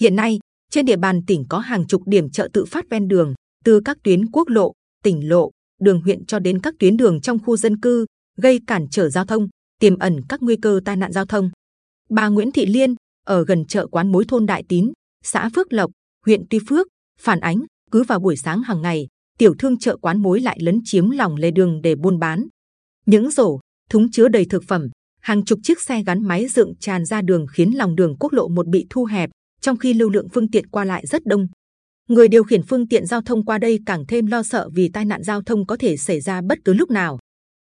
Hiện nay, trên địa bàn tỉnh có hàng chục điểm chợ tự phát ven đường, từ các tuyến quốc lộ, tỉnh lộ, đường huyện cho đến các tuyến đường trong khu dân cư, gây cản trở giao thông, tiềm ẩn các nguy cơ tai nạn giao thông. Bà Nguyễn Thị Liên ở gần chợ quán mối thôn Đại Tín, xã Phước Lộc, huyện Tuy Phước, phản ánh cứ vào buổi sáng hàng ngày, tiểu thương chợ quán mối lại lấn chiếm lòng lề đường để buôn bán. Những rổ, thúng chứa đầy thực phẩm, hàng chục chiếc xe gắn máy dựng tràn ra đường khiến lòng đường quốc lộ một bị thu hẹp, trong khi lưu lượng phương tiện qua lại rất đông. Người điều khiển phương tiện giao thông qua đây càng thêm lo sợ vì tai nạn giao thông có thể xảy ra bất cứ lúc nào.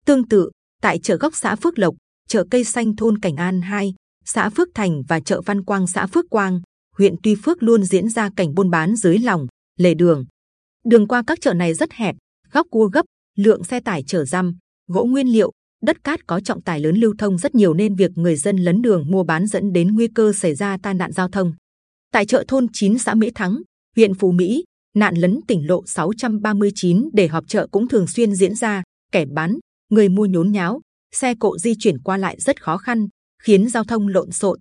Tương tự, tại chợ góc xã Phước Lộc, chợ cây xanh thôn Cảnh An 2, xã Phước Thành và chợ Văn Quang xã Phước Quang, huyện Tuy Phước luôn diễn ra cảnh buôn bán dưới lòng lề đường. Đường qua các chợ này rất hẹp, góc cua gấp, lượng xe tải chở răm, gỗ nguyên liệu, đất cát có trọng tải lớn lưu thông rất nhiều nên việc người dân lấn đường mua bán dẫn đến nguy cơ xảy ra tai nạn giao thông. Tại chợ thôn 9 xã Mỹ Thắng, huyện Phú Mỹ, nạn lấn tỉnh lộ 639 để họp chợ cũng thường xuyên diễn ra, kẻ bán, người mua nhốn nháo, xe cộ di chuyển qua lại rất khó khăn, khiến giao thông lộn xộn.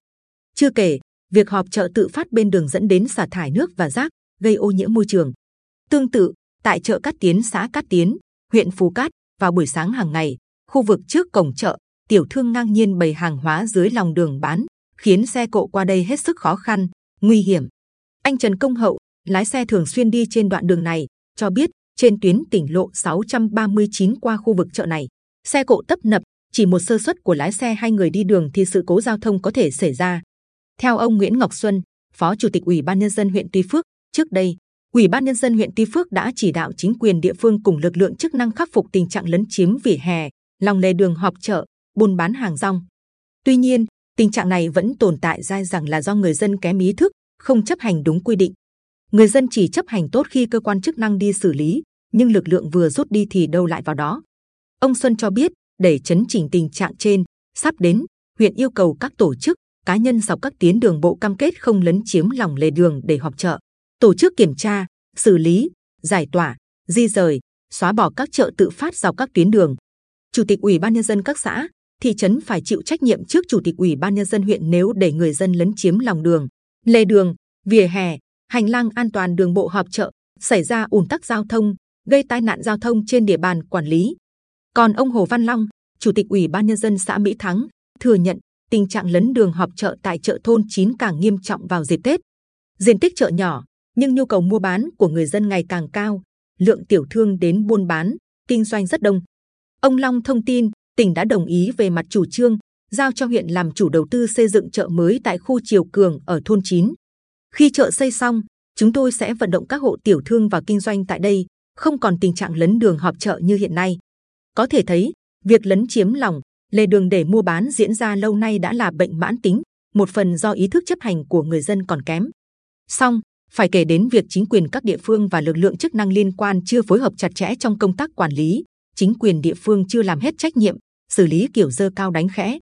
Chưa kể, việc họp chợ tự phát bên đường dẫn đến xả thải nước và rác, gây ô nhiễm môi trường. Tương tự, tại chợ Cát Tiến xã Cát Tiến, huyện Phú Cát, vào buổi sáng hàng ngày, khu vực trước cổng chợ, tiểu thương ngang nhiên bày hàng hóa dưới lòng đường bán, khiến xe cộ qua đây hết sức khó khăn, nguy hiểm. Anh Trần Công Hậu, lái xe thường xuyên đi trên đoạn đường này, cho biết trên tuyến tỉnh lộ 639 qua khu vực chợ này, xe cộ tấp nập, chỉ một sơ suất của lái xe hay người đi đường thì sự cố giao thông có thể xảy ra. Theo ông Nguyễn Ngọc Xuân, Phó Chủ tịch Ủy ban Nhân dân huyện Tuy Phước, trước đây, Ủy ban Nhân dân huyện Tuy Phước đã chỉ đạo chính quyền địa phương cùng lực lượng chức năng khắc phục tình trạng lấn chiếm vỉa hè, lòng lề đường họp chợ, buôn bán hàng rong. Tuy nhiên, tình trạng này vẫn tồn tại dai rằng là do người dân kém ý thức, không chấp hành đúng quy định. Người dân chỉ chấp hành tốt khi cơ quan chức năng đi xử lý, nhưng lực lượng vừa rút đi thì đâu lại vào đó. Ông Xuân cho biết, để chấn chỉnh tình trạng trên, sắp đến, huyện yêu cầu các tổ chức, cá nhân dọc các tuyến đường bộ cam kết không lấn chiếm lòng lề đường để họp chợ, tổ chức kiểm tra, xử lý, giải tỏa, di rời, xóa bỏ các chợ tự phát dọc các tuyến đường. Chủ tịch Ủy ban nhân dân các xã, thị trấn phải chịu trách nhiệm trước Chủ tịch Ủy ban nhân dân huyện nếu để người dân lấn chiếm lòng đường, lề đường, vỉa hè, hành lang an toàn đường bộ họp chợ, xảy ra ùn tắc giao thông, gây tai nạn giao thông trên địa bàn quản lý. Còn ông Hồ Văn Long, Chủ tịch Ủy ban nhân dân xã Mỹ Thắng, thừa nhận tình trạng lấn đường họp chợ tại chợ thôn 9 càng nghiêm trọng vào dịp Tết. Diện tích chợ nhỏ, nhưng nhu cầu mua bán của người dân ngày càng cao, lượng tiểu thương đến buôn bán, kinh doanh rất đông. Ông Long thông tin, tỉnh đã đồng ý về mặt chủ trương, giao cho huyện làm chủ đầu tư xây dựng chợ mới tại khu Triều Cường ở thôn 9. Khi chợ xây xong, chúng tôi sẽ vận động các hộ tiểu thương và kinh doanh tại đây, không còn tình trạng lấn đường họp chợ như hiện nay. Có thể thấy, việc lấn chiếm lòng lề đường để mua bán diễn ra lâu nay đã là bệnh mãn tính, một phần do ý thức chấp hành của người dân còn kém. Song, phải kể đến việc chính quyền các địa phương và lực lượng chức năng liên quan chưa phối hợp chặt chẽ trong công tác quản lý, chính quyền địa phương chưa làm hết trách nhiệm, xử lý kiểu dơ cao đánh khẽ,